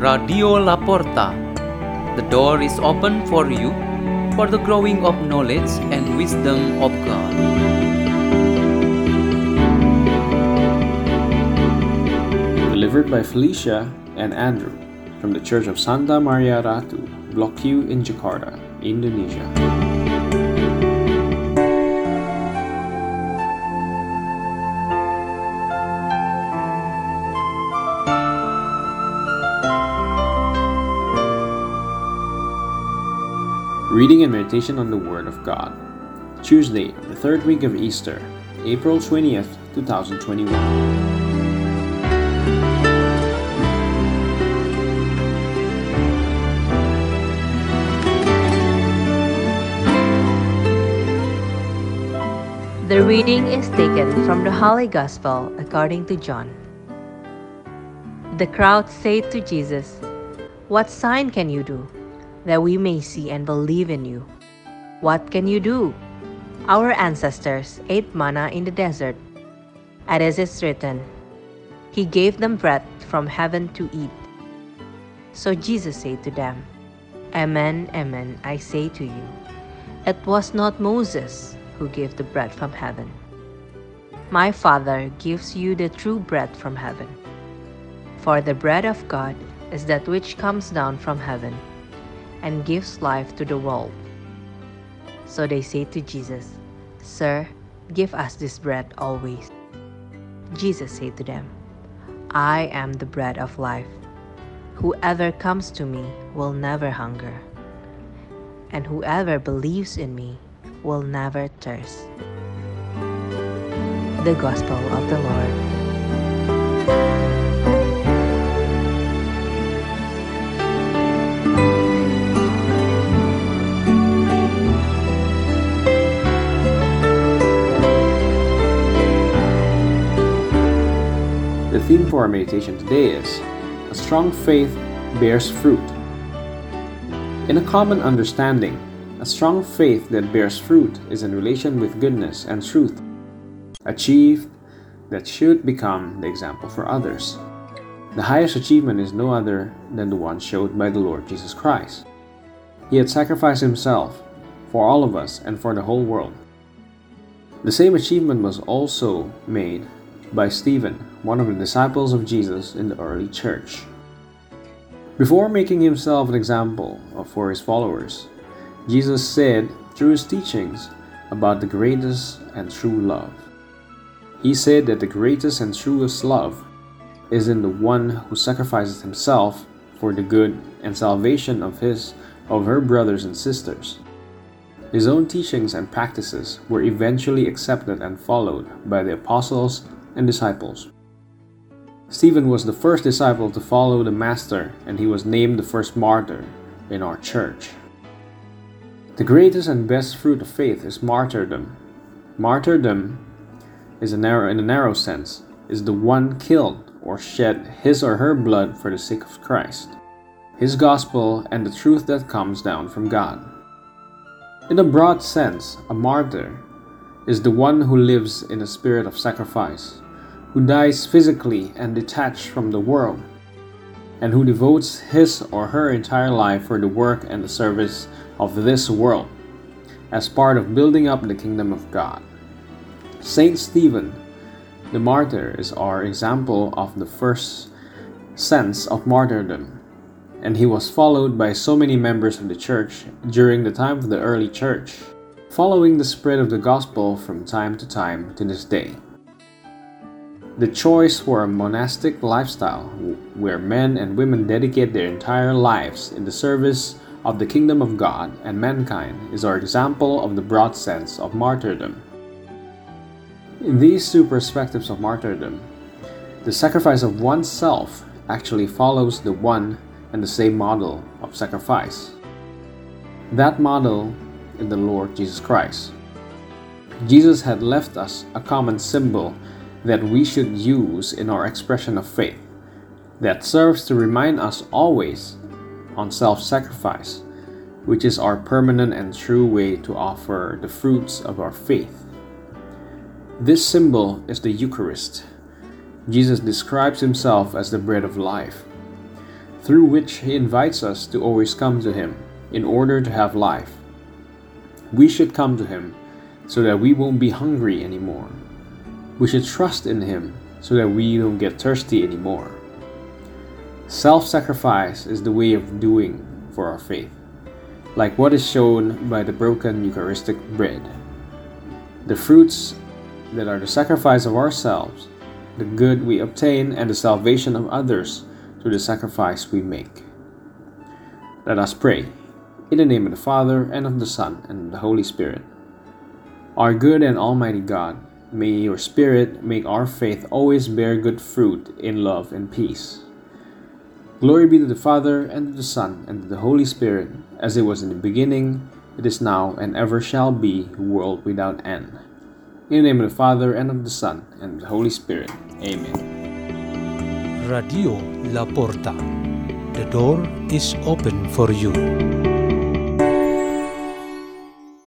Radio La Porta. The door is open for you for the growing of knowledge and wisdom of God. Delivered by Felicia and Andrew from the Church of Santa Maria Ratu, Blok Q in Jakarta, Indonesia. Reading and meditation on the Word of God. Tuesday, the third week of Easter, April 20th, 2021. The reading is taken from the Holy Gospel according to John. The crowd said to Jesus, What sign can you do, that we may see and believe in you? What can you do? Our ancestors ate manna in the desert. As it is written, He gave them bread from heaven to eat. So Jesus said to them, Amen, amen, I say to you, it was not Moses who gave the bread from heaven. My Father gives you the true bread from heaven. For the bread of God is that which comes down from heaven and gives life to the world. So they say to Jesus, Sir, give us this bread always. Jesus said to them, I am the bread of life. Whoever comes to me will never hunger, and whoever believes in me will never thirst. The Gospel of the Lord. For our meditation today is A Strong Faith Bears Fruit. In a common understanding, a strong faith that bears fruit is in relation with goodness and truth, achieved that should become the example for others. The highest achievement is no other than the one showed by the Lord Jesus Christ. He had sacrificed himself for all of us and for the whole world. The same achievement was also made by Stephen, one of the disciples of Jesus in the early church. Before making himself an example for his followers, Jesus said through his teachings about the greatest and true love. He said that the greatest and truest love is in the one who sacrifices himself for the good and salvation of his of her brothers and sisters. His own teachings and practices were eventually accepted and followed by the apostles and disciples. Stephen was the first disciple to follow the Master, and he was named the first martyr in our church. The greatest and best fruit of faith is martyrdom. Martyrdom is a narrow, in a narrow sense, is the one killed or shed his or her blood for the sake of Christ, his gospel, and the truth that comes down from God. In a broad sense, a martyr is the one who lives in a spirit of sacrifice, who dies physically and detached from the world, and who devotes his or her entire life for the work and the service of this world as part of building up the kingdom of God. Saint Stephen, the martyr, is our example of the first sense of martyrdom, and he was followed by so many members of the church during the time of the early church following the spread of the gospel from time to time to this day. The choice for a monastic lifestyle where men and women dedicate their entire lives in the service of the kingdom of God and mankind is our example of the broad sense of martyrdom. In these two perspectives of martyrdom, the sacrifice of oneself actually follows the one and the same model of sacrifice. That model in the Lord Jesus Christ. Jesus had left us a common symbol that we should use in our expression of faith that serves to remind us always on self sacrifice, which is our permanent and true way to offer the fruits of our faith. This symbol is the Eucharist. Jesus describes himself as the bread of life. through which He invites us to always come to Him in order to have life. We should come to Him so that we won't be hungry anymore. We should trust in Him so that we don't get thirsty anymore. Self sacrifice is the way of doing for our faith, like what is shown by the broken Eucharistic bread. The fruits that are the sacrifice of ourselves, the good we obtain, and the salvation of others through the sacrifice we make. Let us pray. In the name of the Father, and of the Son, and of the Holy Spirit. Our good and Almighty God, may your Spirit make our faith always bear good fruit in love and peace. Glory be to the Father, and to the Son, and to the Holy Spirit, as it was in the beginning, it is now, and ever shall be, world without end. In the name of the Father, and of the Son, and of the Holy Spirit. Amen. Radio La Porta. The door is open for you.